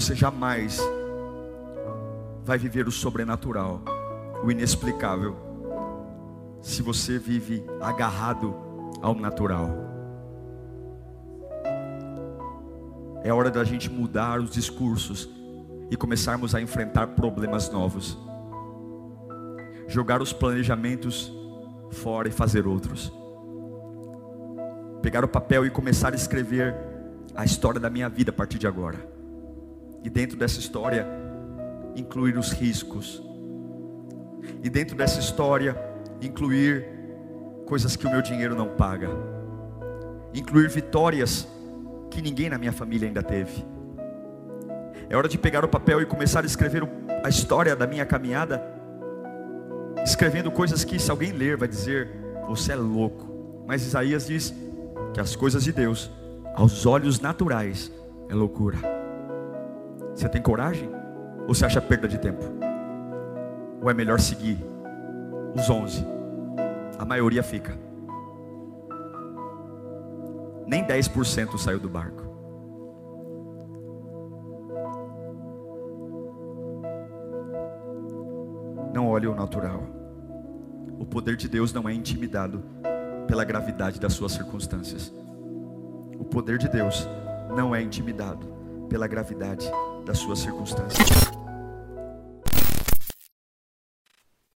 você jamais vai viver o sobrenatural, o inexplicável, se você vive agarrado ao natural. É hora da gente mudar os discursos e começarmos a enfrentar problemas novos. Jogar os planejamentos fora e fazer outros. Pegar o papel e começar a escrever a história da minha vida a partir de agora. E dentro dessa história, incluir os riscos. E dentro dessa história, incluir coisas que o meu dinheiro não paga. Incluir vitórias que ninguém na minha família ainda teve. É hora de pegar o papel e começar a escrever a história da minha caminhada, escrevendo coisas que, se alguém ler, vai dizer: Você é louco. Mas Isaías diz que as coisas de Deus, aos olhos naturais, é loucura. Você tem coragem? Ou você acha perda de tempo? Ou é melhor seguir os onze? A maioria fica. Nem 10% saiu do barco. Não olhe o natural. O poder de Deus não é intimidado pela gravidade das suas circunstâncias. O poder de Deus não é intimidado pela gravidade das suas circunstâncias.